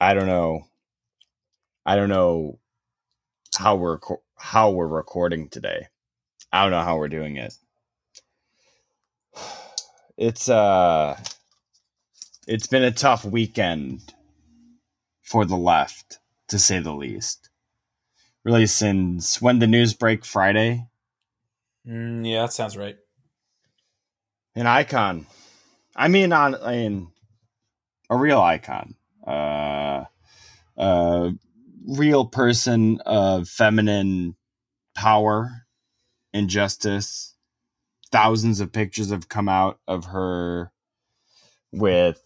I don't know. I don't know how we're how we're recording today. I don't know how we're doing it. It's uh it's been a tough weekend for the left, to say the least. Really since when the news break Friday, Mm, yeah, that sounds right. an icon. I mean, on I mean, a real icon. Uh, a real person of feminine power and justice. Thousands of pictures have come out of her with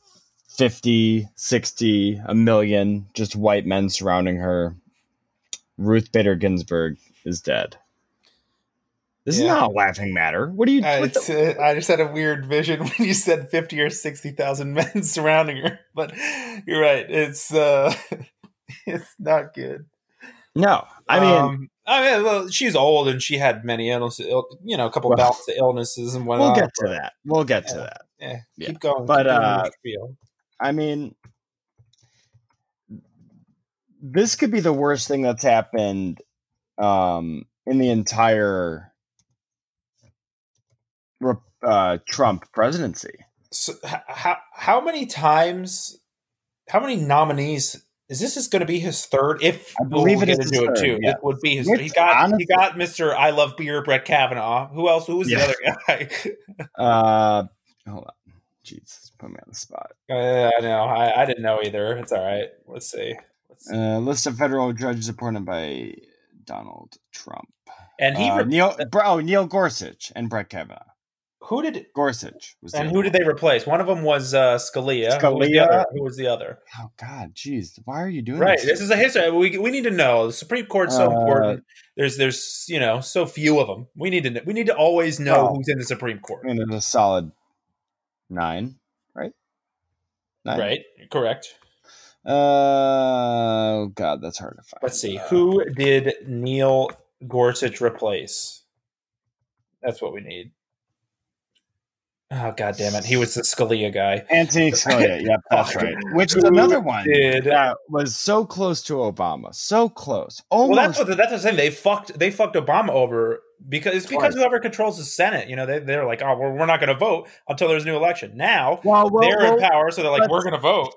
50, 60, a million just white men surrounding her. Ruth Bader Ginsburg is dead. This is not a laughing matter. What do you? I, what the- uh, I just had a weird vision when you said fifty or sixty thousand men surrounding her. But you're right; it's uh, it's not good. no, I mean, um, I mean, well, she's old and she had many illnesses. You know, a couple Well, bouts of illnesses and whatnot. we'll get to that. We'll get to that. Yeah, Yeah. keep going. But, keep uh. I mean, this could be the worst thing that's happened um, in the entire uh, Trump presidency. So, how how many times? How many nominees? Is this is going to be his third? If I believe we'll it is into his it too, yeah. it would be his. He got honestly- he got Mister I love beer Brett Kavanaugh. Who else? Who was Yeah. the other guy? Uh, hold on. Jesus, put me on the spot. uh, I know. I, I didn't know either. It's all right. Let's see. Let's see. Uh, list of federal judges appointed by Donald Trump. and he Uh, re- Neil, bro, Neil Gorsuch and Brett Kavanaugh. Who did Gorsuch was. and who did they replace? One of them was uh, Scalia. Who was Scalia. Who was the other? Oh God, jeez, why are you doing this? Right. this? This is a history. We, we need to know. The Supreme Court's so Uh, important. There's there's you know so few of them. We need to we need to always know who's in the Supreme Court. And it's a solid nine, right? Nine. Right. Correct. Uh, oh God, that's hard to find. Let's see. Uh, Who did Neil Gorsuch replace? That's what we need. Oh god damn it. He was the Scalia guy. Anthony Scalia. yep, that's right. Which is another one did- that was so close to Obama, so close, Oh, Well, that's what that's the thing. They fucked they fucked Obama over because it's because Twice. whoever controls the Senate, you know, they they're like, oh, we're, we're not going to vote until there's a new election. Now well, well, they're in power, so they're like, we're going to vote.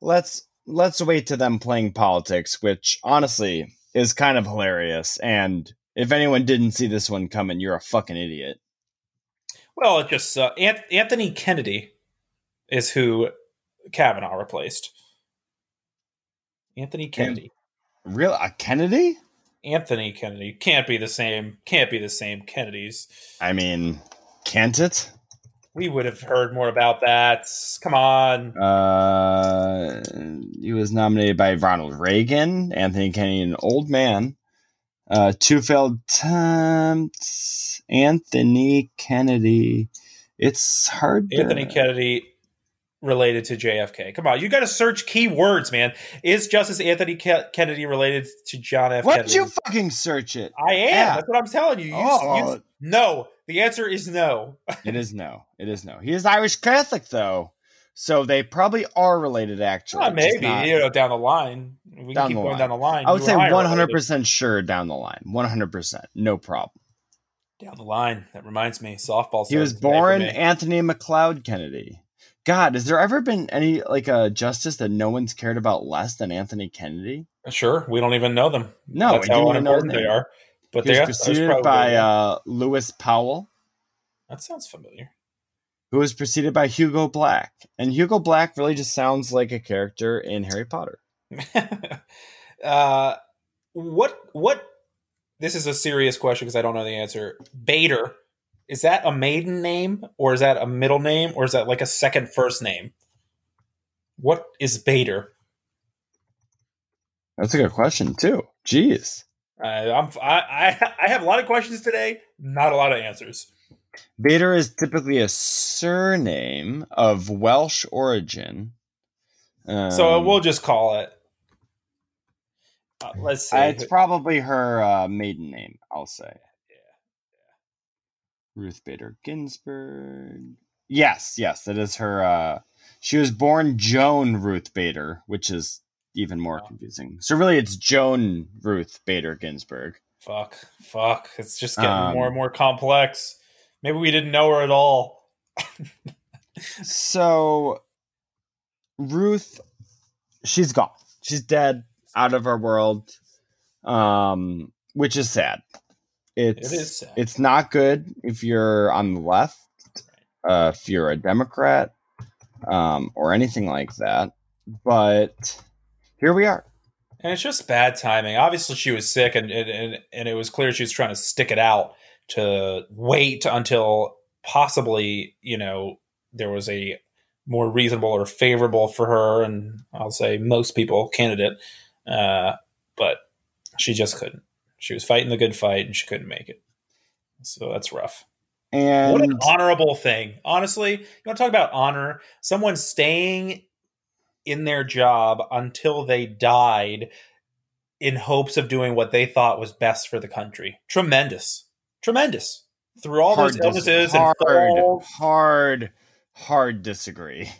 let's let's wait to them playing politics, which honestly is kind of hilarious. And if anyone didn't see this one coming, you're a fucking idiot. Well, it just uh, Ant- Anthony Kennedy is who Kavanaugh replaced. Anthony Kennedy. Real a Kennedy? Anthony Kennedy can't be the same. Can't be the same Kennedys. I mean, can't it? We would have heard more about that. Come on. Uh, he was nominated by Ronald Reagan, Anthony Kennedy, an old man. Uh, two failed attempts. Anthony Kennedy. It's hard. to- Anthony Kennedy related to JFK. Come on, you got to search keywords, man. Is Justice Anthony Ke- Kennedy related to John F. Why did Kennedy? you fucking search it? I am. Yeah. That's what I'm telling you. You, Oh. you- no. The answer is no. It is no. It is no. He is Irish Catholic though, so they probably are related. Actually, Well, maybe not- you know down the line. We can Down keep the going line. down the line. I would say and I are one hundred related. percent sure down the line. One hundred percent, no problem. down the line. That reminds me, softball. He was started today for born. Anthony McLeod Kennedy. God, has there ever been any like a justice that no one's cared about less than Anthony Kennedy? Sure, we don't even know them. No, that's how didn't even know his unimportant they are. But He they are that's preceded by uh, Lewis Powell, that sounds familiar. who was preceded by Hugo Black, and Hugo Black really just sounds like a character in Harry Potter. uh, what what? This is a serious question because I don't know the answer. Bader is that a maiden name or is that a middle name or is that like a second first name? What is Bader? That's a good question too. Jeez. Uh, I'm I, I I have a lot of questions today, not a lot of answers. Bader is typically a surname of Welsh origin. So Um, we'll just call it. Uh, let's see. uh, it's probably her uh, maiden name, I'll say. Yeah. Ruth Bader Ginsburg. Yes, yes, that is her. Uh, she was born Joan Ruth Bader, which is even more Oh. confusing. So really, it's Joan Ruth Bader Ginsburg. Fuck, fuck. It's just getting Um, more and more complex. Maybe we didn't know her at all. So Ruth, she's gone. She's dead, out of our world, um, which is sad. It's It is sad. it's not good if you're on the left, uh, if you're a Democrat, um, or anything like that. But here we are. And it's just bad timing. Obviously, she was sick, and and, and and it was clear she was trying to stick it out to wait until possibly, you know, there was a more reasonable or favorable for her, and I'll say most people candidate. Uh, but she just couldn't. She was fighting the good fight, and she couldn't make it. So that's rough. And what an honorable thing. Honestly, you want to talk about honor? Someone staying in their job until they died in hopes of doing what they thought was best for the country. Tremendous. Tremendous. Through all hard, those dis- illnesses and hard, falls. hard, hard disagree.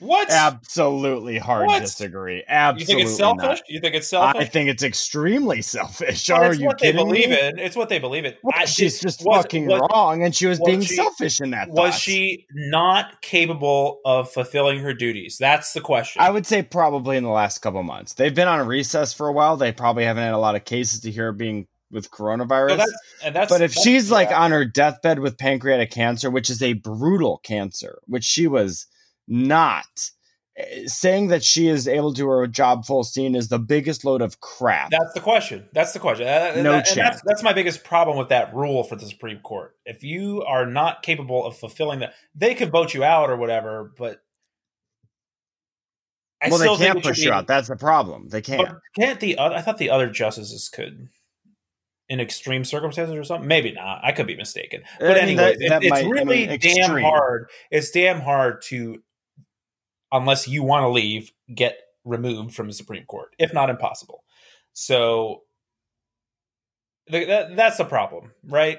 What? Absolutely hard What? disagree. you Absolutely think it's selfish? not. You think it's selfish? I think it's extremely selfish. Are it's you what they believe me? in. It's what they believe in. Well, I- she's did- just was- fucking was- wrong, and she was, was being she- selfish in that. Was thought. she not capable of fulfilling her duties? That's the question. I would say probably in the last couple months. They've been on a recess for a while. They probably haven't had a lot of cases to hear being with coronavirus. So that's, and that's, but if she's like on her deathbed with pancreatic cancer, which is a brutal cancer, which she was not, eh, saying that she is able to do her job full steam is the biggest load of crap. That's the question. That's the question. And No that- chance. that's, that's my biggest problem with that rule for the Supreme Court. If you are not capable of fulfilling that, they could vote you out or whatever. But I well, they can't it push you out. That's the problem. They can't. But can't the other? I thought the other justices could, in extreme circumstances or something. Maybe not. I could be mistaken. But I mean, anyway, that- that it's might- I really mean, damn hard. It's damn hard to, unless you want to leave, get removed from the Supreme Court, if not impossible. So th- that, that's the problem, right?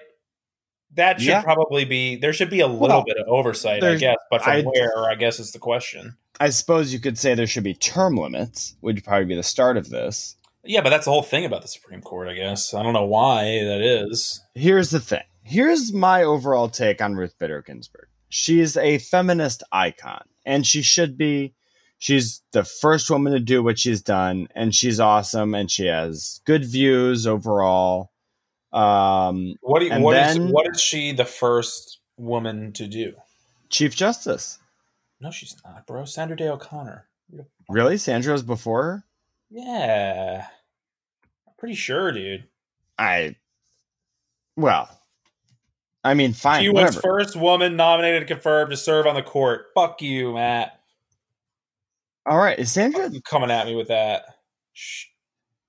That should Yeah. probably be there. Should be a little Well, bit of oversight, I guess. But from I- where, I guess, is the question. I suppose you could say there should be term limits, would probably be the start of this. Yeah, but that's the whole thing about the Supreme Court, I guess. I don't know why that is. Here's the thing. Here's my overall take on Ruth Bader Ginsburg. She's a feminist icon, and she should be. She's the first woman to do what she's done, and she's awesome, and she has good views overall. Um, What do you, what is what is she the first woman to do? Chief Justice. No, she's not, bro. Sandra Day O'Connor. Really? Sandra's before her? Yeah, I'm pretty sure, dude. I. Well, I mean, fine, she was first woman nominated and confirmed to serve on the court. Fuck you, Matt. All right, is Sandra You coming at me with that? Shh,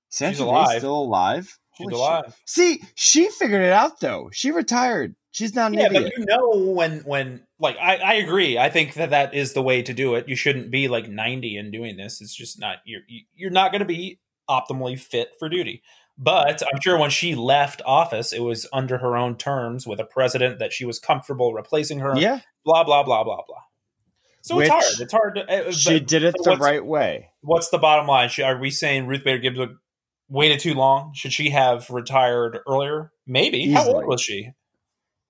Sandra Day alive. still alive? she's Holy shit. alive. See, she figured it out though. She retired. She's not an Yeah, idiot. but you know when when like I, I agree. I think that that is the way to do it. You shouldn't be like 90 and doing this. It's just not you're you're not going to be optimally fit for duty. But I'm sure when she left office, it was under her own terms with a president that she was comfortable replacing her. yeah, Blah blah blah blah blah. So Which it's hard. It's hard. To, uh, she but- did it the right way. What's the bottom line? Are we saying Ruth Bader Ginsburg waited too long? Should she have retired earlier? Maybe. How old was she?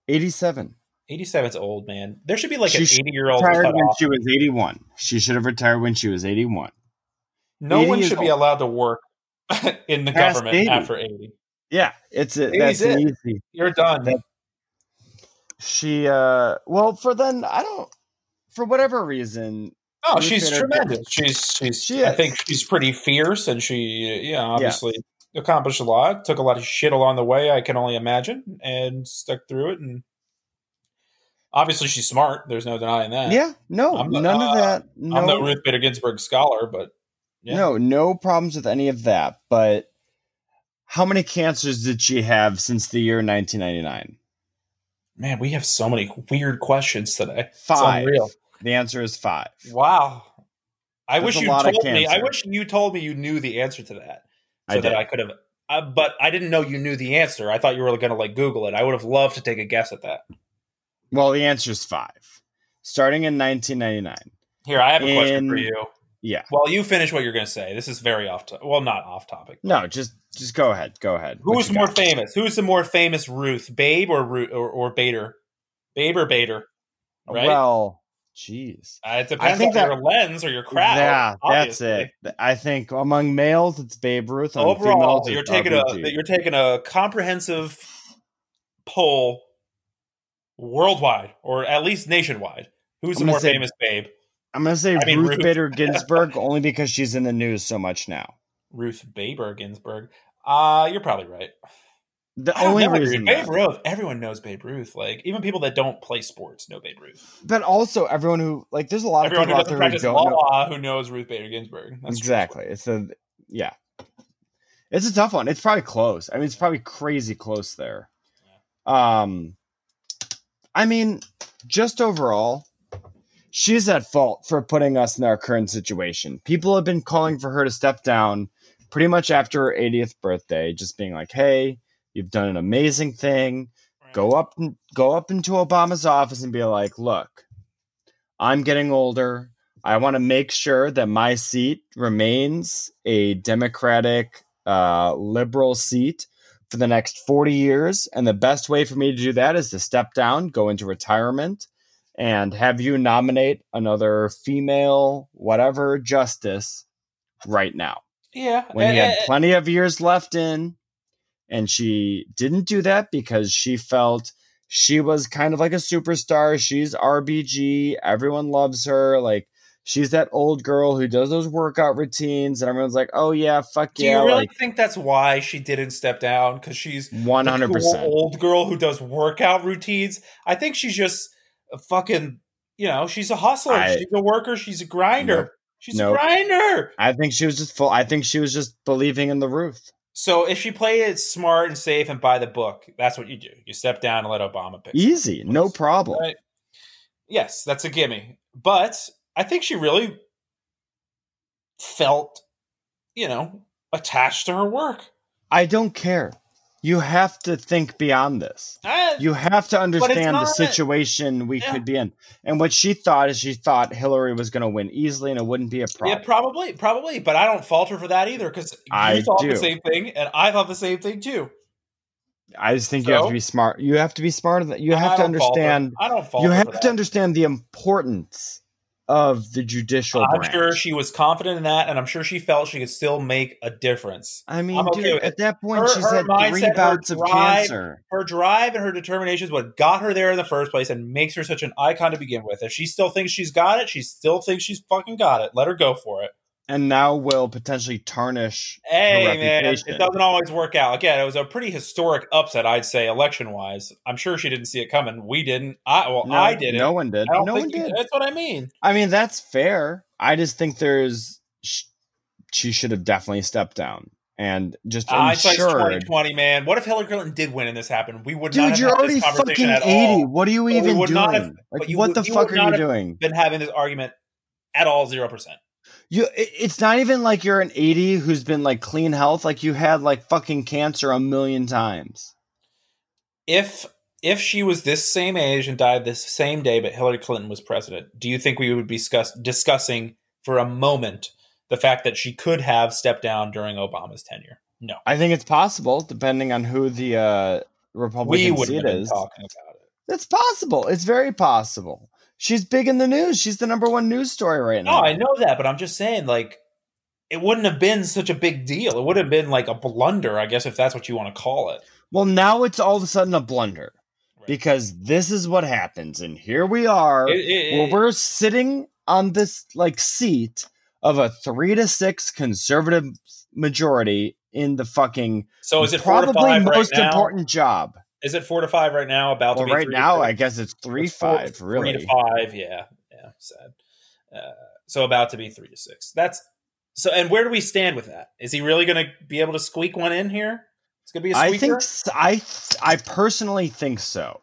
Eighty-seven. 87 is old, man. There should be like She an 80 year old Retired when off. she was eighty-one. She should have retired when she was eighty-one. No 80 one should be allowed to work in the Past government 80. after 80. Yeah, it's a, that's it. easy. You're done. That- She uh, well, for then I don't. For whatever reason, oh, she's tremendous. She's she's. She I think she's pretty fierce, and she yeah obviously accomplished a lot. Took a lot of shit along the way. I can only imagine, and stuck through it. And obviously, she's smart. There's no denying that. yeah, no, I'm the- none uh, of that. No, I'm no Ruth Bader Ginsburg scholar, but yeah. No, no problems with any of that. But how many cancers did she have since the year 1999? man, we have so many weird questions today. Five. The answer is five. Wow. I That's wish you told me. I wish you told me you knew the answer to that, so I that. I could have. Uh, but I didn't know you knew the answer. I thought you were going to like Google it. I would have loved to take a guess at that. Well, the answer is five. Starting in 1999. Here, I have a question for you. Yeah. Well, you finish what you're going to say. This is very off. To- well, not off topic. No, just just go ahead. Go ahead. Who's more got? famous? Who's the more famous Ruth, Babe or Ruth or, or Bader? Babe or Bader? Right. Well, jeez. Uh, it depends think on that- your lens or your crowd. yeah, obviously. that's it. I think among males it's Babe Ruth. Overall, females, you're taking a you're taking a comprehensive poll worldwide or at least nationwide. Who's the I'm gonna more say- famous Babe? I'm gonna say I mean, Ruth Ruth. Bader Ginsburg only because she's in the news so much now. Ruth Bader Ginsburg. Uh, you're probably right. The I only reason, Babe Ruth. Everyone knows Babe Ruth. Like even people that don't play sports know Babe Ruth. but also everyone who like, there's a lot Everyone of people out there who don't know. who knows Ruth Bader Ginsburg. That's exactly. It's a yeah. It's a tough one. It's probably close. I mean, it's probably crazy close there. Um, I mean, just overall, she's at fault for putting us in our current situation. People have been calling for her to step down pretty much after her 80th birthday, just being like, "Hey, you've done an amazing thing. Go up, go up into Obama's office and be like, look, I'm getting older. I want to make sure that my seat remains a Democratic, uh, liberal seat for the next 40 years. And the best way for me to do that is to step down, go into retirement, and have you nominate another female, whatever justice right now Yeah. when he eh, had plenty of years left in and she didn't do that because she felt she was kind of like a superstar she's rbg everyone loves her like she's that old girl who does those workout routines and everyone's like oh yeah fuck you. do yeah you really like think that's why she didn't step down? Because she's 100% cool old girl who does workout routines. I think she's just a fucking, you know, she's a hustler. I- she's a worker. She's a grinder. Nope. She's Nope. a grinder. i think she was just full i think she was just believing in the roof So if she played it smart and safe and by the book, that's what you do. You step down and let Obama pick. easy no problem Right. Yes, that's a gimme. But I think she really felt, you know, attached to her work. i don't care you have to think beyond this I, you have to understand the situation we Yeah. could be in. And what she thought is she thought Hillary was going to win easily and it wouldn't be a problem. yeah, probably, probably. But I don't falter for that either because you I thought do. the same thing and I thought the same thing too. I just think you have to be smart. You have to be smarter than you have to don't fault her. understand. I don't fault You have to understand the importance of the judicial I'm branch. sure she was confident in that, and I'm sure she felt she could still make a difference. I mean, okay dude, with at that point, Her- she's her had mindset, three bouts of drive, cancer. her drive and her determination is what got her there in the first place and makes her such an icon to begin with. If she still thinks she's got it, she still thinks she's fucking got it. Let her go for it. And now will potentially tarnish Hey, man, it doesn't always work out. Again, it was a pretty historic upset, I'd say, election wise. I'm sure she didn't see it coming. We didn't. I well, No, I didn't. No one did. No one you did. That's what I mean. I mean, that's fair. I just think there's she should have definitely stepped down and just ah, Hindsight's ensured. 2020, man. What if Hillary Clinton did win and this happened? We would not Dude, have you're already this conversation fucking at 80. all. What are you even doing? have- like, what would- the fuck are not you doing? Been having this argument at all, zero percent. You, it's not even like you're an 80 who's been like clean health. Like you had like fucking cancer a million times. If if she was this same age and died this same day, but Hillary Clinton was president, do you think we would be discuss, discussing for a moment the fact that she could have stepped down during Obama's tenure? No, I think it's possible, depending on who the uh, we Republican have been is. talking about it. It's possible. It's very possible. She's big in the news. She's the number one news story right now. No. I know that, but I'm just saying, like, it wouldn't have been such a big deal. It would have been like a blunder, I guess, if that's what you want to call it. Well, now it's all of a sudden a blunder Right. because this is what happens, and here we are. It- it- well, we're sitting on this like seat of a three to six conservative majority in the fucking so is it probably five right most important job. Is it four to five right now? About Well, to be right three now? I guess it's three It's four- five. Really, Three to five, yeah, yeah, sad. Uh, so about to be three to six. That's so. And where do we stand with that? Is he really going to be able to squeak one in here? It's going to be a I squeaker. think I personally think so.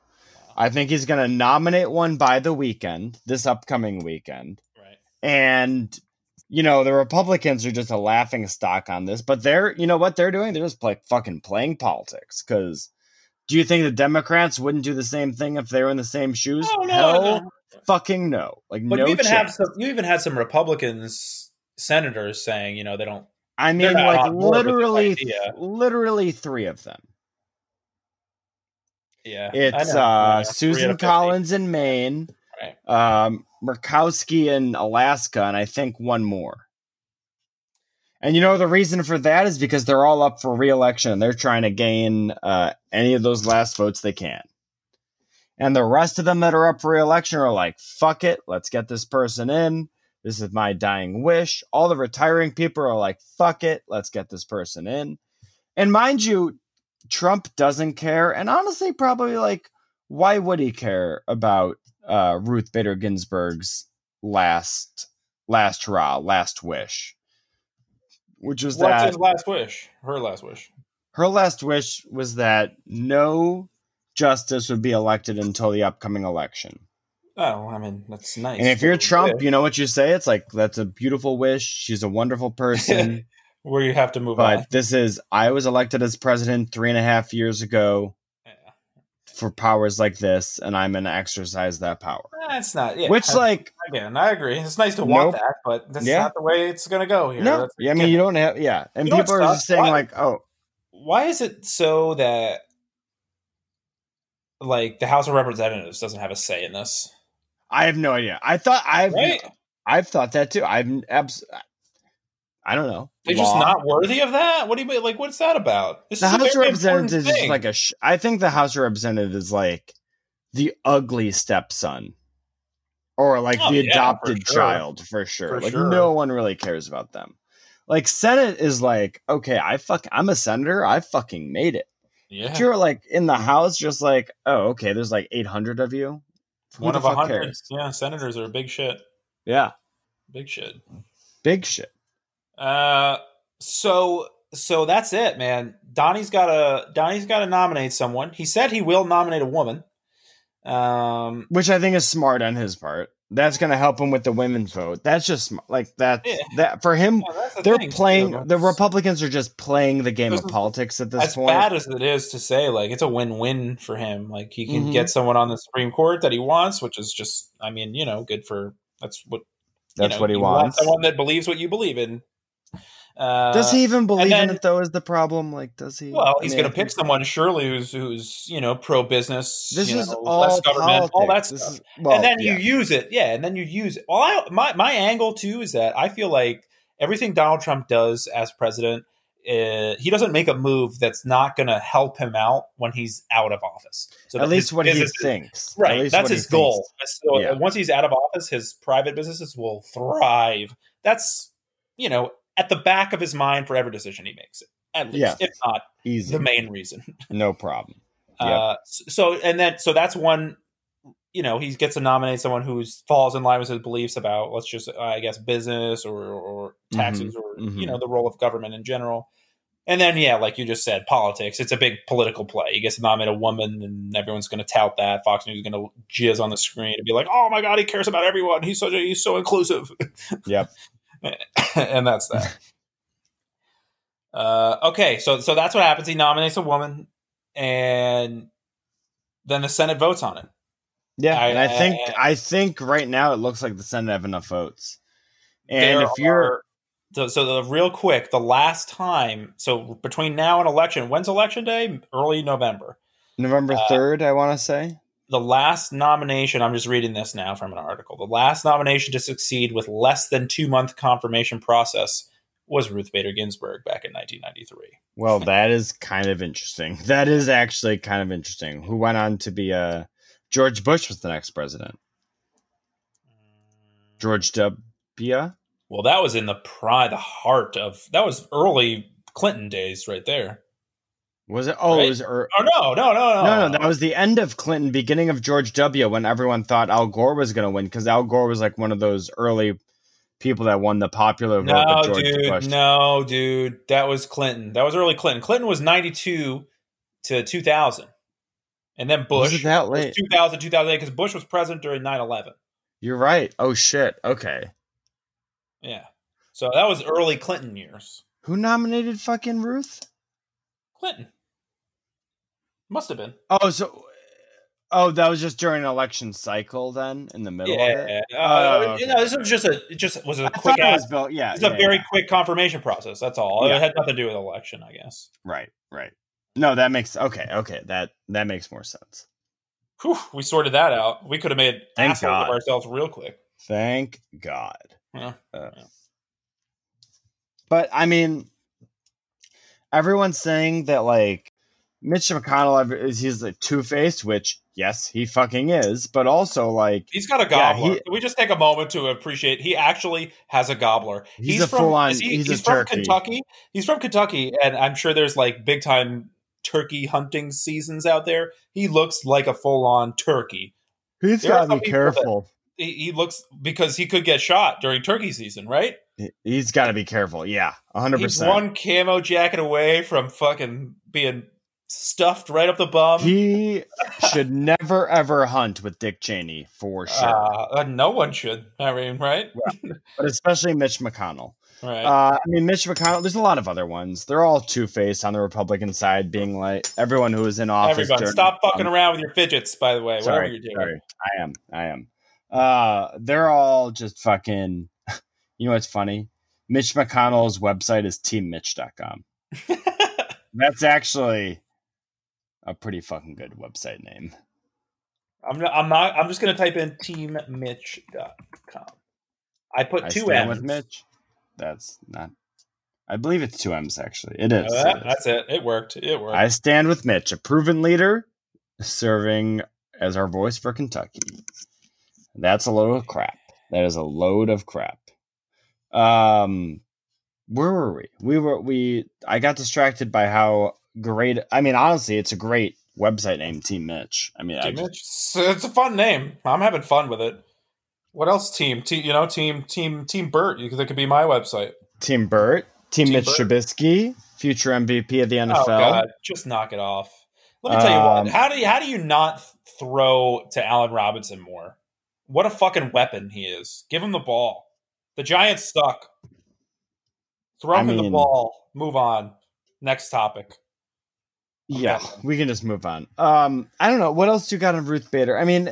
I think he's going to nominate one by the weekend, this upcoming weekend. right. and you know the republicans are just a laughing stock on this but they're you know what they're doing they're just like fucking playing politics because do you think the democrats wouldn't do the same thing if they were in the same shoes Oh no, Hell no. fucking no like But no you even have some. You even had some Republicans senators saying, you know, they don't. I mean, like on board with this literally, literally three of them. Yeah, It's uh, Yeah, Susan Collins in Maine, Right. um, Murkowski in Alaska, and I think one more. And you know the reason for that is because they're all up for reelection. They're trying to gain uh, any of those last votes they can. And the rest of them that are up for reelection are like, "Fuck it, let's get this person in. This is my dying wish." All the retiring people are like, "Fuck it, let's get this person in." And mind you, Trump doesn't care, and honestly, probably like, why would he care about uh, Ruth Bader Ginsburg's last last hurrah, last wish, which was What's that his last wish? Her last wish. her last wish was that no justice would be elected until the upcoming election. Oh, I mean, that's nice. And if you're. Trump, you know what you say? It's like that's a beautiful wish. She's a wonderful person. where you have to move on. but this is I was elected as president three and a half years ago. For powers like this, and I'm gonna exercise that power. That's not. Yeah, Which I- like again, I agree. It's nice to want Nope. that, but that's Yeah. not the way it's going to go here. no, yeah, I mean you don't have yeah, and You people are just saying Why- like, oh, why is it so that like the House of Representatives doesn't have a say in this? I have no idea. I thought I've Right? I've thought that too. I've abs- I don't know. They're just not worthy of that. What do you mean? Like, what's that about? This the is House of Representatives is like a. Sh- I think the House of Representatives is like the ugly stepson, or like Oh, the yeah, for adopted sure. child for sure. For like sure. no one really cares about them. Like Senate is like, okay, I fuck, I'm a senator. I fucking made it. yeah, But you're like in the House, just like, oh, okay, there's like 800 of you. Who one of a hundred. cares? Yeah, senators are big shit. Yeah, Big shit. big shit. Uh, so so that's it, man. Donnie's got to Donnie's got to nominate someone. He said he will nominate a woman. Um, Which I think is smart on his part. That's gonna help him with the women's vote. That's just like that. Yeah. That for him, yeah, the they're thing, too. playing. The Republicans are just playing the game This of politics at this as point. bad as it is to say, like it's a win-win for him. Like he can Mhm. get someone on the Supreme Court that he wants, which is just, I mean, you know, good for that's what you That's know, what he you want wants. Someone that believes what you believe in. Uh, does he even believe then- in it though? Is the problem? Like, does he? Well, he's going to pick someone surely who's who's you know pro business. This you is know, all less government, politics. all that stuff. is- well, and then yeah. you use it, yeah, and then you use it. Well, I, my my angle too is that I feel like everything Donald Trump does as president, uh, he doesn't make a move that's not going to help him out when he's out of office. So at least what he thinks. Right, that's his goal. thinks. So Yeah. once he's out of office, his private businesses will thrive. That's you know at the back of his mind for every decision he makes. At least, Yeah. if not Easy, the main reason. no problem. Yep. Uh, so and then so that's one. You know, he gets to nominate someone who falls in line with his beliefs about, let's just, uh, I guess, business or, or taxes or mhm. you know the role of government in general. And then, yeah, like you just said, politics. It's a big political play. He gets to nominate a woman, and everyone's going to tout that. Fox News is going to jizz on the screen and be like, "Oh my god, he cares about everyone. He's such a, he's so inclusive." Yep. and that's that. uh, okay, so so that's what happens. He nominates a woman, and then the Senate votes on it. Yeah, I- and I think I- I think right now it looks like the Senate have enough votes. And if you're are- so, so the real quick, the last time, so between now and election, when's election day? Early November. November uh, third, I want to say. The last nomination, I'm just reading this now from an article. The last nomination to succeed with less than two month confirmation process was Ruth Bader Ginsburg back in 1993. Well, that is kind of interesting. That is actually kind of interesting. Who went on to be uh George Bush was the next president. George W. Well, that was in the pride, the heart of that was early Clinton days, right there. Was it? Oh, Right? it was. Er, Oh no, no, no, no, no, no, that was the end of Clinton, beginning of George W. When everyone thought Al Gore was going to win, because Al Gore was like one of those early people that won the popular vote. No, George dude, Bush. no, dude. That was Clinton. That was early Clinton. Clinton was 92 to 2000. And then Was Bush it that was late? 2000, 2008, because Bush was president during 9 11. You're right. Oh shit. Okay. Yeah. So that was early Clinton years. Who nominated fucking Ruth? Clinton. Must have been. Oh, so Oh, that was just during an election cycle. Then in the middle of it. Yeah, uh, Oh, okay. know, this was just a it just was a I quick it was built. Yeah, It's yeah, a very yeah. quick confirmation process. That's all. Yeah. It had nothing to do with election, I guess. right, right. No, that makes okay, okay. That that makes more sense. Whew, we sorted that out. We could have made Thank assholes of ourselves real quick. Thank God. Yeah. Uh, Yeah. But I mean, everyone's saying that like Mitch McConnell is he's a two faced, which yes, he fucking is. But also like He's got a Yeah, gobbler. he- Can we just take a moment to appreciate? He actually has a gobbler. He's a from, full on. He, he's a from turkey. Kentucky. He's from Kentucky, and I'm sure there's like big time turkey hunting seasons out there. He looks like a full on turkey. He's got to be careful. He, he looks because he could get shot during turkey season, right? He- He's got to be careful. Yeah, hundred He's percent. one camo jacket away from fucking being stuffed right up the bum. He should never ever hunt with Dick Cheney for sure, Uh, uh, no one should. I mean, right? but especially Mitch McConnell. Right. Uh, I mean, Mitch McConnell. There's a lot of other ones. They're all two faced on the Republican side, being like everyone who is in office. Everyone, stop fucking around with your fidgets. By the way, whatever you're doing. sorry. I am. I am. Uh, they're all just fucking. You know what's funny? Mitch McConnell's website is teammitch.com. That's actually a pretty fucking good website name. I'm not, I'm not. I'm just gonna type in teammitch.com. I put I two M's. with Mitch. That's not. I believe it's two M's actually. It is. Uh, it that- is. that's it. It worked. It worked. I stand with Mitch, a proven leader, serving as our voice for Kentucky. That's a load of crap. That is a load of crap. Um, where were we? We were we. I got distracted by how great. I mean, honestly, it's a great website name, Team Mitch. I mean, I just- Mitch. It's, it's a fun name. I'm having fun with it. What else? Team. Team. You know, team. Team. Team Burt. You, that could be my website. Team Burt, Team, Team Mitch. Trubisky, future MVP of the NFL. Oh God! Just knock it off. Let me tell you Um, what. How do you how do you not throw to Allen Robinson more? What a fucking weapon he is. Give him the ball. The Giants suck. Throw I him the ball. Move on. Next topic. Yeah, we can just move on. Um, I don't know what else you got on Ruth Bader. I mean,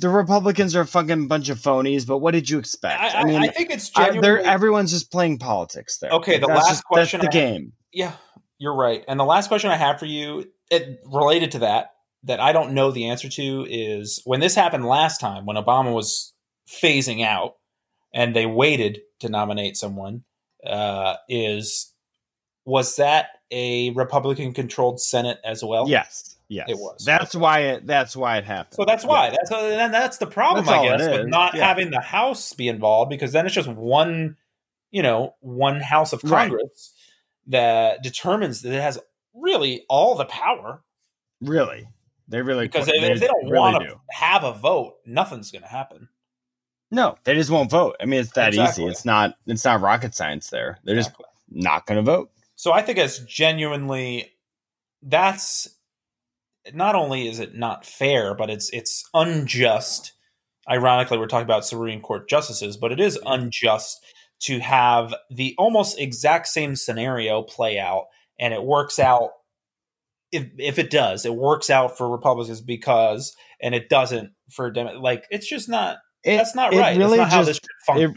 the Republicans are a fucking bunch of phonies, but what did you expect? I, I, mean, I think it's genuinely. they're everyone's just playing politics there. Okay, the That's last just- question That's the I have- game. yeah, you're right. And the last question I have for you, it related to that, that I don't know the answer to, is when this happened last time, when Obama was phasing out, and they waited to nominate someone, uh, is was that a Republican-controlled Senate as well? Yes, yes, It was. That's why it. That's why it happened. So that's why. Yeah. That's uh, and that's the problem, That's I guess, with not yeah. having the House be involved, because then it's just one, you know, one House of Right. Congress that determines that it has really all the power. really. They really Because qu- if, they don't really want to do. have a vote, nothing's going to happen. No, they just won't vote. I mean, it's that Exactly. easy. It's not. It's not rocket science. There, they're just not going to vote. So I think it's genuinely that's not only is it not fair, but it's it's unjust. Ironically, we're talking about Supreme Court justices, but it is unjust to have the almost exact same scenario play out, and it works out. If if it does, it works out for Republicans because, and it doesn't for Dem. Like it's just not. It, That's not it right. Really that's not how this just should function.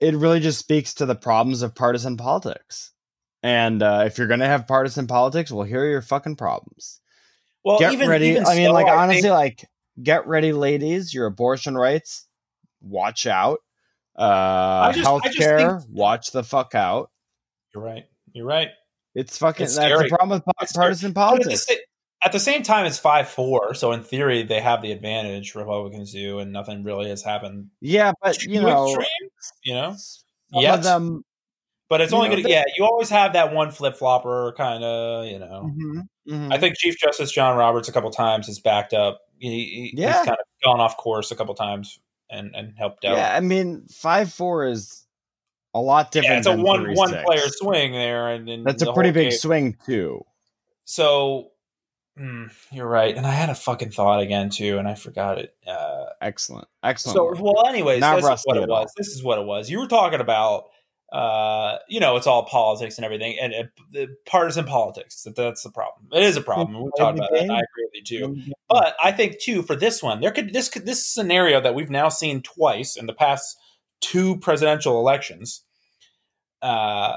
it really just speaks to the problems of partisan politics. And uh, if you're going to have partisan politics, well, here are your fucking problems. well, get even ready. even I mean, so, like I honestly, think- like get ready, ladies. Your abortion rights, watch out. Uh, just- healthcare, think- watch the fuck out. you're right. You're right. It's fucking. It's that's the problem with pa- It's scary. partisan But at the, politics. at the same time, it's five four. So in theory, they have the advantage. Republicans do, and nothing really has happened. Yeah, but you know, extreme, you know. some Yes. of them. But it's You only know, gonna. Yeah, you always have that one flip flopper kind of. You know. Mhm, mhm. I think Chief Justice John Roberts a couple times has backed up. He, Yeah. he's kind of gone off course a couple times and and helped out. yeah, I mean, five four is a lot different. Yeah, it's a one one 3-6. player swing there, and, and That's a pretty big game- swing too. So, mm, you're right, and I had a fucking thought again too, and I forgot it. Uh, Excellent, excellent. so, well, anyways, Not this is what it was. This is what it was. You were talking about uh, you know, it's all politics and everything, and it, partisan politics. That that's the problem. It is a problem. We talked about that. I agree with you too. But I think too for this one, there could this could this scenario that we've now seen twice in the past two presidential elections. Uh,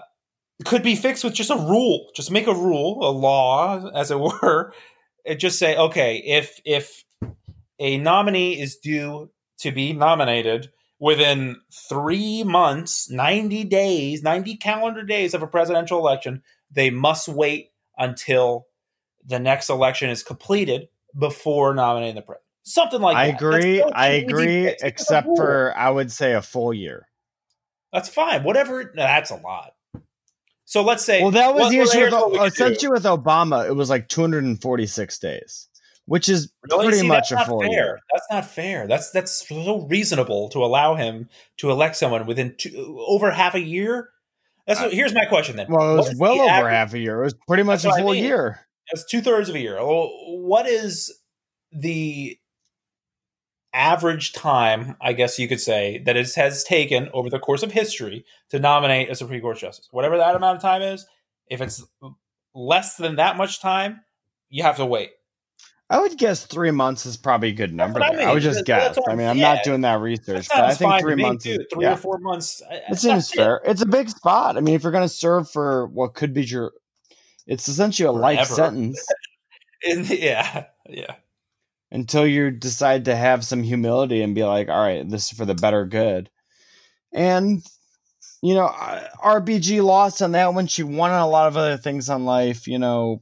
could be fixed with just a rule. Just make a rule, a law, as it were, and just say, okay, if if a nominee is due to be nominated within three months, 90 days, 90 calendar days of a presidential election, they must wait until the next election is completed before nominating the president. Something like that. I that. agree. So I agree, fix. It's a except for I would say a full year. that's fine. Whatever. no, that's a lot. So let's say. Well, that was well, the issue with we uh, do. with Obama. It was like 246 days, which is Really? pretty See, much a full fair. year. That's not fair. That's that's so reasonable to allow him to elect someone within two, over half a year. That's what, here's my question then. Well, it was well over average- half a year. It was pretty much That's a what I full mean. year. That's two thirds of a year. Well, what is the average time, I guess you could say, that it has taken over the course of history to nominate a Supreme Court justice? Whatever that amount of time is, if it's less than that much time, you have to wait. I would guess three months is probably a good number. I there. I, would just That's- guess. I mean, I'm yeah. not doing that research, That but I think three months. too. Three yeah, or four months. It seems fair. It's a big spot. I mean, if you're going to serve for what could be your, it's essentially a life Forever. sentence And- yeah, yeah. until you decide to have some humility and be like, all right, this is for the better good. And you know, RBG lost on that one. She won on a lot of other things on life. You know,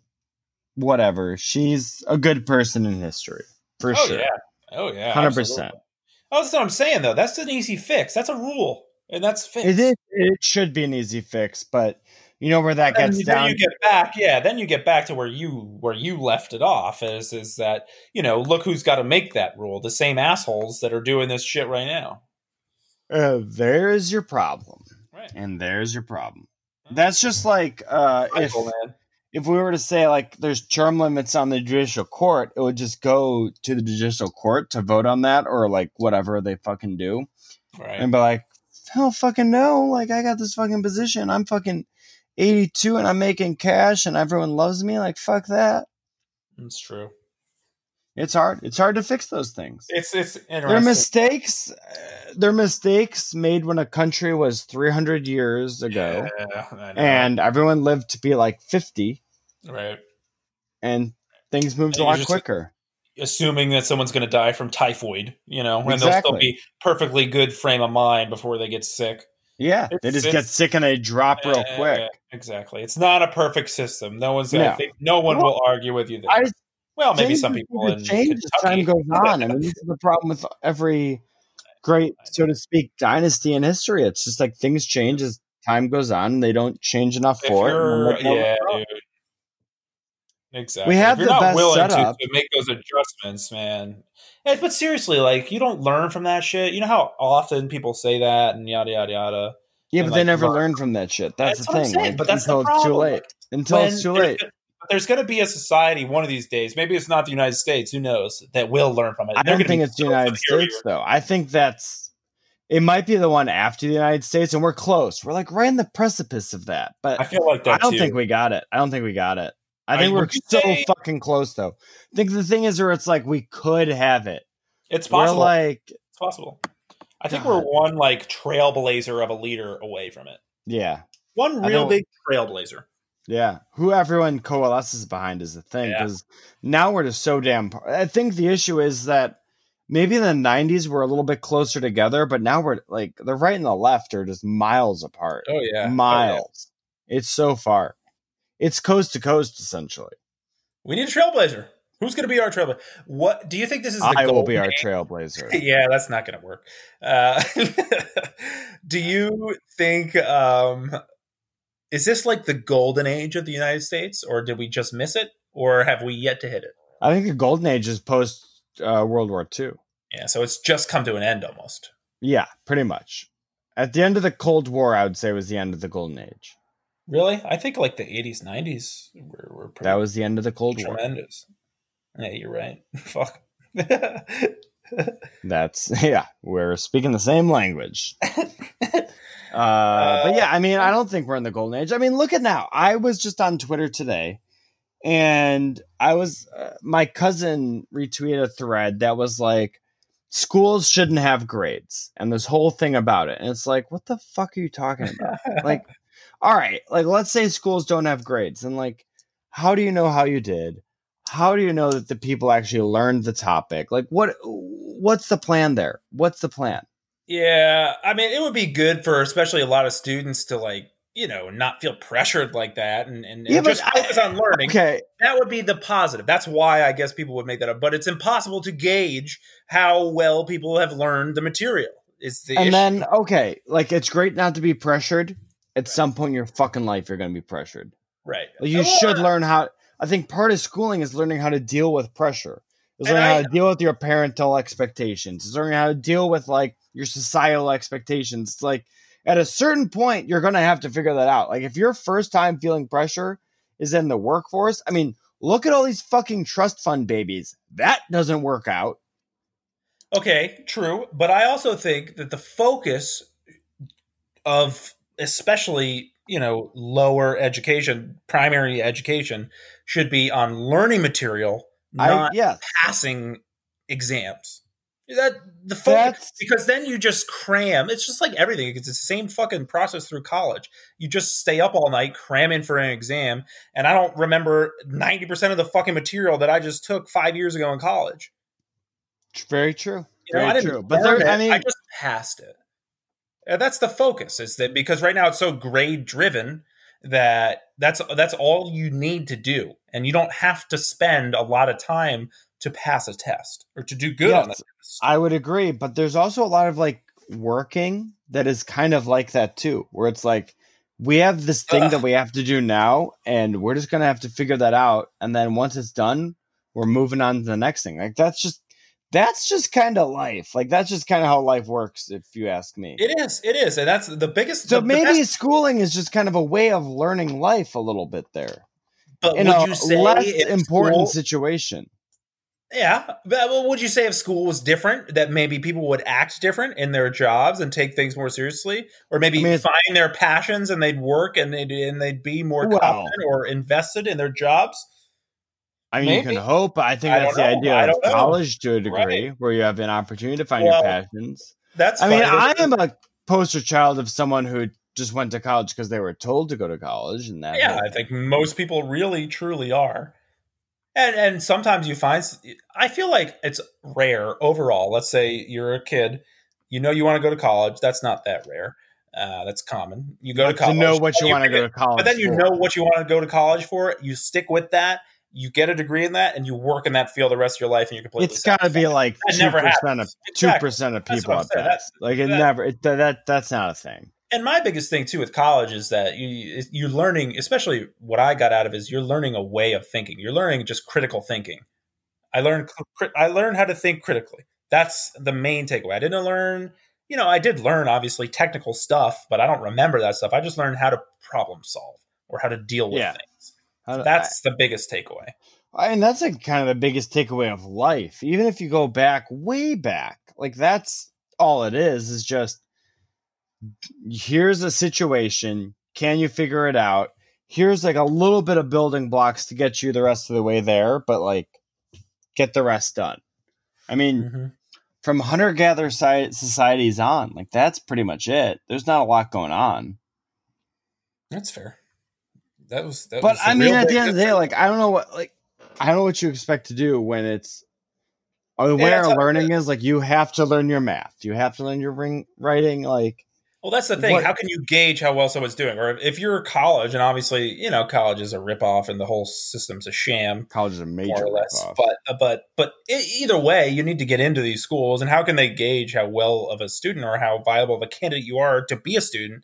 whatever. She's a good person in history for oh sure. yeah. Oh yeah. 100%. Oh, that's what I'm saying though. That's an easy fix. That's a rule, and that's fixed. It is. It should be an easy fix, but you know where that gets then down. you get back, yeah. Then you get back to where you where you left it off. Is is that you know look who's got to make that rule? The same assholes that are doing this shit right now. uh, there's your problem, Right. and there's your problem. That's just like uh, if. If we were to say like there's term limits on the judicial court, it would just go to the judicial court to vote on that or like whatever they fucking do, Right. and be like, hell, fucking no! Like I got this fucking position. I'm fucking 82 and I'm making cash, and everyone loves me. Like fuck that. That's true. It's hard. It's hard to fix those things. It's it's interesting. mistakes. uh, They're mistakes made when a country was 300 years ago, Yeah, and everyone lived to be like 50, right. and things moved And a lot quicker. Assuming that someone's going to die from typhoid, you know, and they'll still be perfectly good frame of mind before they get sick. Yeah, they just get sick and they drop real quick. yeah, exactly. It's not a perfect system. No one's. No. think no one will argue with you there. I well, maybe Things some people in change as time goes on. I mean, this is the problem with every great, so to speak, dynasty in history. It's just like things change as time goes on. They don't change enough If for it. and you're, then they fall yeah. Exactly. We have if you're the not best willing setup. to make those adjustments, man. Yeah, but seriously, like you don't learn from that shit. You know how often people say that and yada yada yada. Yeah, and, but they never learn- from that shit. Eh, that's, That's the thing. saying, like, but that's the until it's too late. Until When it's too late. There's going to be a society one of these days. Maybe it's not the United States. Who knows? That will learn from it. I They're don't think it's the United. States, though. I think that's it. Might be the one after the United States, and we're close. We're like right in the precipice of that. But I feel like that I don't too. think we got it. I don't think we got it. I I- think we're would so say- fucking close, though. I think the thing is, where it's like we could have it. it's We're possible. like, it's possible. I think God. we're one like trailblazer of a leader away from it. yeah, One real big trailblazer. Yeah. Who everyone coalesces behind is the thing Yeah. because now we're just so damn. par- I think the issue is that. Maybe in the '90s we're a little bit closer together, but now we're like the right and the left are just miles apart. Oh yeah, miles. It's so far. It's coast to coast, essentially. We need a trailblazer. Who's going to be our trailblazer? What do you think this is? The I will be our trailblazer. yeah, that's not going to work. Uh, do you think um, is this like the golden age of the United States, or did we just miss it, or have we yet to hit it? I think the golden age is post uh, World War II. Yeah, so it's just come to an end almost. Yeah, pretty much. At the end of the Cold War, I would say was the end of the golden age. Really, I think like the eighties, nineties were, were pretty That was the end of the Cold War. tremendous. Yeah, you're right. Fuck. That's yeah. We're speaking the same language. Uh, but yeah, I mean, I don't think we're in the golden age. I mean, look at now. I was just on Twitter today, and I was uh, my cousin retweeted a thread that was like, "Schools shouldn't have grades," and this whole thing about it. And it's like, what the fuck are you talking about? like, all right, like let's say schools don't have grades, and like, how do you know how you did? How do you know that the people actually learned the topic? Like, what what's the plan there? What's the plan? Yeah, I mean, it would be good for especially a lot of students to like, you know, not feel pressured like that and, and, Yeah, and just focus I- on learning. Okay, That would be the positive. That's why I guess people would make that up. But it's impossible to gauge how well people have learned the material. Is the and issue. then okay, like it's great not to be pressured. At some point in your fucking life, you're going to be pressured. right? Like, you Or- should uh learn how. I think part of schooling is learning how to deal with pressure. Is learning I- how to deal with your parental expectations. Is learning how to deal with like your societal expectations. It's like at a certain point, you're going to have to figure that out. Like if your first time feeling pressure is in the workforce, I mean, look at all these fucking trust fund babies. That doesn't work out. Okay, true. But I also think that the focus of especially, you know, lower education, primary education, should be on learning material, I not yes. passing exams. That the focus because then you just cram. It's just like everything. It's the same fucking process through college. You just stay up all night, cramming for an exam, and I don't remember ninety percent of the fucking material that I just took five years ago in college. It's Very true. You know, Very I true. But there, it, I mean, I just passed it. And that's the focus. Is that because right now it's so grade driven that that's that's all you need to do, and you don't have to spend a lot of time to pass a test or to do good on the test. I would agree, but there's also a lot of like working that is kind of like that too, where it's like we have this thing Ugh. that we have to do now, and we're just gonna have to figure that out, and then once it's done, we're moving on to the next thing. Like that's just that's just kind of life. Like that's just kind of how life works, if you ask me. It is, it is, and that's the biggest. Thing. So the, the maybe best- schooling is just kind of a way of learning life a little bit there but in would a you say less important school- situation. Yeah, but well, would you say if school was different, that maybe people would act different in their jobs and take things more seriously, or maybe I mean, find their passions and they'd work and they'd and they'd be more Well- confident or invested in their jobs? I mean, you Maybe. can hope. I think I that's the know. idea of don't know. college to a degree, Right. where you have an opportunity to find Well, your passions. That's I mean, I am a poster child of someone who just went to college because they were told to go to college, and that. yeah, I think most people really truly are. And and sometimes you find I feel like it's rare overall. Let's say you're a kid, you know you want to go to college. That's not that rare. Uh, that's common. You go to to college. know what you want to go to college. But then you for. know what you want to go to college for. You stick with that. You get a degree in that, and you work in that field the rest of your life, and you're completely. It's got to be like two percent of two Exactly. percent of people at. Like it that- never. It, that that's not a thing. And my biggest thing too with college is that you you're learning especially what i got out of is you're learning a way of thinking you're learning just critical thinking i learned i learned how to think critically that's the main takeaway i didn't learn you know i did learn obviously technical stuff but i don't remember that stuff i just learned how to problem solve or how to deal with Yeah. things I don't- that's the biggest takeaway I, and that's like kind of the biggest takeaway of life. Even if you go back way back, like that's all it is. Is just here's a situation. Can you figure it out? Here's like a little bit of building blocks to get you the rest of the way there, but like get the rest done. I mean, Mhm. from hunter gatherer societies on, like that's pretty much it. There's not a lot going on. that's fair that was that But was I mean, at the end of the day, like I don't know what like I don't know what you expect to do when it's or the Yeah, way that's our how- learning is like you have to learn your math, you have to learn your ring writing. Like Well, that's the thing. What- How can you gauge how well someone's doing? Or if you're college, and obviously, you know, college is a ripoff and the whole system's a sham, college is a major more or less. ripoff. But uh, but but e- either way, you need to get into these schools, and how can they gauge how well of a student or how viable of a candidate you are to be a student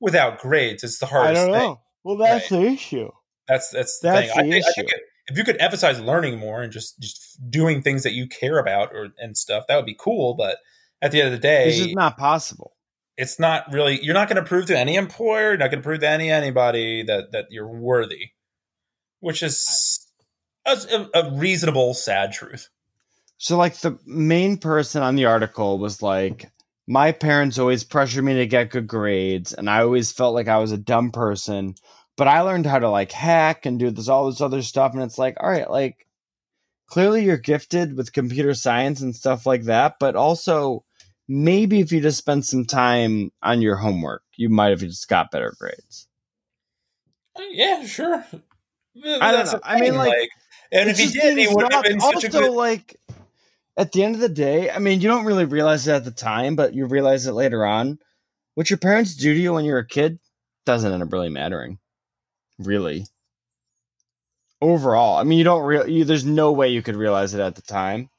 without grades? It's the hardest. I don't thing. know. Well, that's the issue. That's that's the That's thing. I the think, I think if you could emphasize learning more and just just doing things that you care about or and stuff, that would be cool. But at the end of the day, It's just not possible. It's not really you're not going to prove to any employer you're not going to prove to any anybody that that you're worthy which is a, a reasonable sad truth So like the main person on the article was like my parents always pressured me to get good grades, and I always felt like I was a dumb person. But I learned how to like hack and do this all this other stuff, and it's like, all right, like clearly you're gifted with computer science and stuff like that, but also maybe if you just spent some time on your homework, you might have just got better grades. Uh, yeah, sure. I don't know. I mean, like, like and if he did, he would have been such a good. Like, at the end of the day, I mean, you don't really realize it at the time, but you realize it later on. What your parents do to you when you're a kid doesn't end up really mattering, really. Overall, I mean, you don't real. There's no way you could realize it at the time.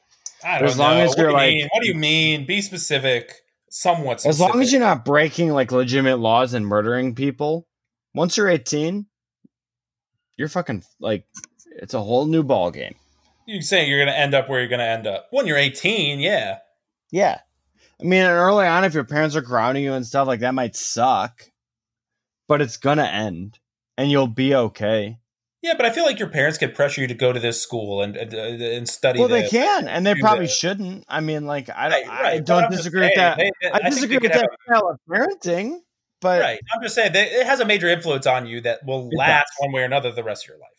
I don't as long know. as you're like, mean? what do you mean? Be specific. Somewhat. Specific. As long as you're not breaking like legitimate laws and murdering people. Once you're 18, you're fucking like it's a whole new ball game. You say you're going to end up where you're going to end up when you're 18? Yeah. Yeah. I mean, early on, if your parents are grounding you and stuff like that, might suck, but it's gonna end, and you'll be okay. Yeah, but I feel like your parents could pressure you to go to this school and uh, and study. Well, they can, and they probably the, shouldn't. I mean, like I, right, right. I don't disagree with that. They, they, I, I disagree with that style of parenting, but right. I'm just saying it has a major influence on you that will last does. one way or another the rest of your life.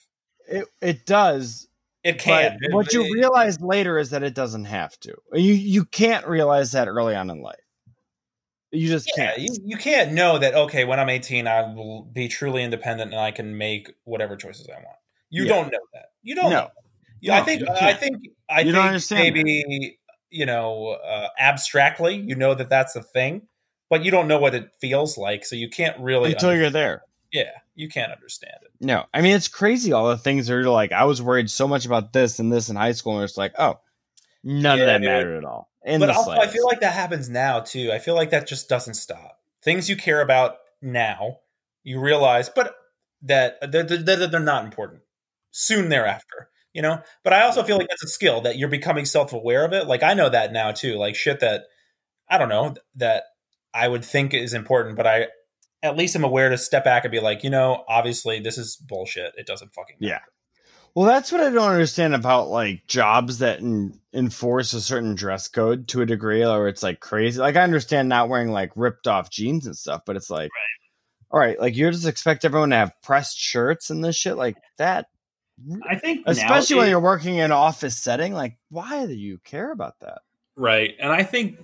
It it does. It can. But what you realize later is that it doesn't have to. You you can't realize that early on in life. You just yeah, can't. You, you can't know that okay, when I'm 18, I will be truly independent and I can make whatever choices I want. You yeah. don't know that. You don't no. know. no, I think I think I you think maybe that. you know uh, abstractly you know that that's a thing, but you don't know what it feels like, so you can't really until you're there. Yeah, you can't understand it. No, I mean it's crazy. All the things that are like, I was worried so much about this and this in high school, and it's like, oh, none yeah, of that mattered at all. But also, I feel like that happens now too. I feel like that just doesn't stop. Things you care about now, you realize, but that they're, they're, they're not important. Soon thereafter, you know. But I also feel like that's a skill that you're becoming self aware of it. Like I know that now too. Like shit that I don't know that I would think is important, but I at least I'm aware to step back and be like, you know, obviously this is bullshit. It doesn't fucking matter. Yeah. Well, that's what I don't understand about like jobs that in, enforce a certain dress code to a degree, or it's like crazy. Like I understand not wearing like ripped off jeans and stuff, but it's like, right. all right, like you just expect everyone to have pressed shirts and this shit like that. I think, especially when you're working in an office setting, like why do you care about that? Right, and I think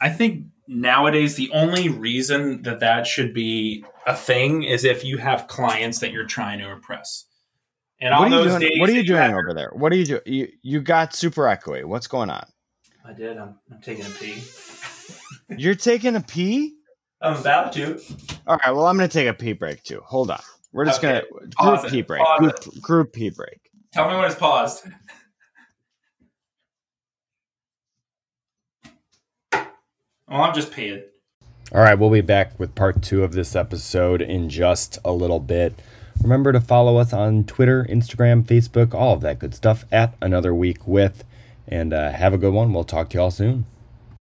I think nowadays the only reason that that should be a thing is if you have clients that you're trying to impress. And what are you doing, what are you doing over there? What are you doing? You you got super echoey. What's going on? I did. I'm, I'm taking a pee. You're taking a pee? I'm about to. All right. Well, I'm going to take a pee break too. Hold on. We're just okay. going to group pee break. Group, group pee break. Tell me when it's paused. Well, I'm just paid. All right, we'll be back with part two of this episode in just a little bit. Remember to follow us on Twitter, Instagram, Facebook, all of that good stuff at Another Week With. And uh, have a good one. We'll talk to you all soon.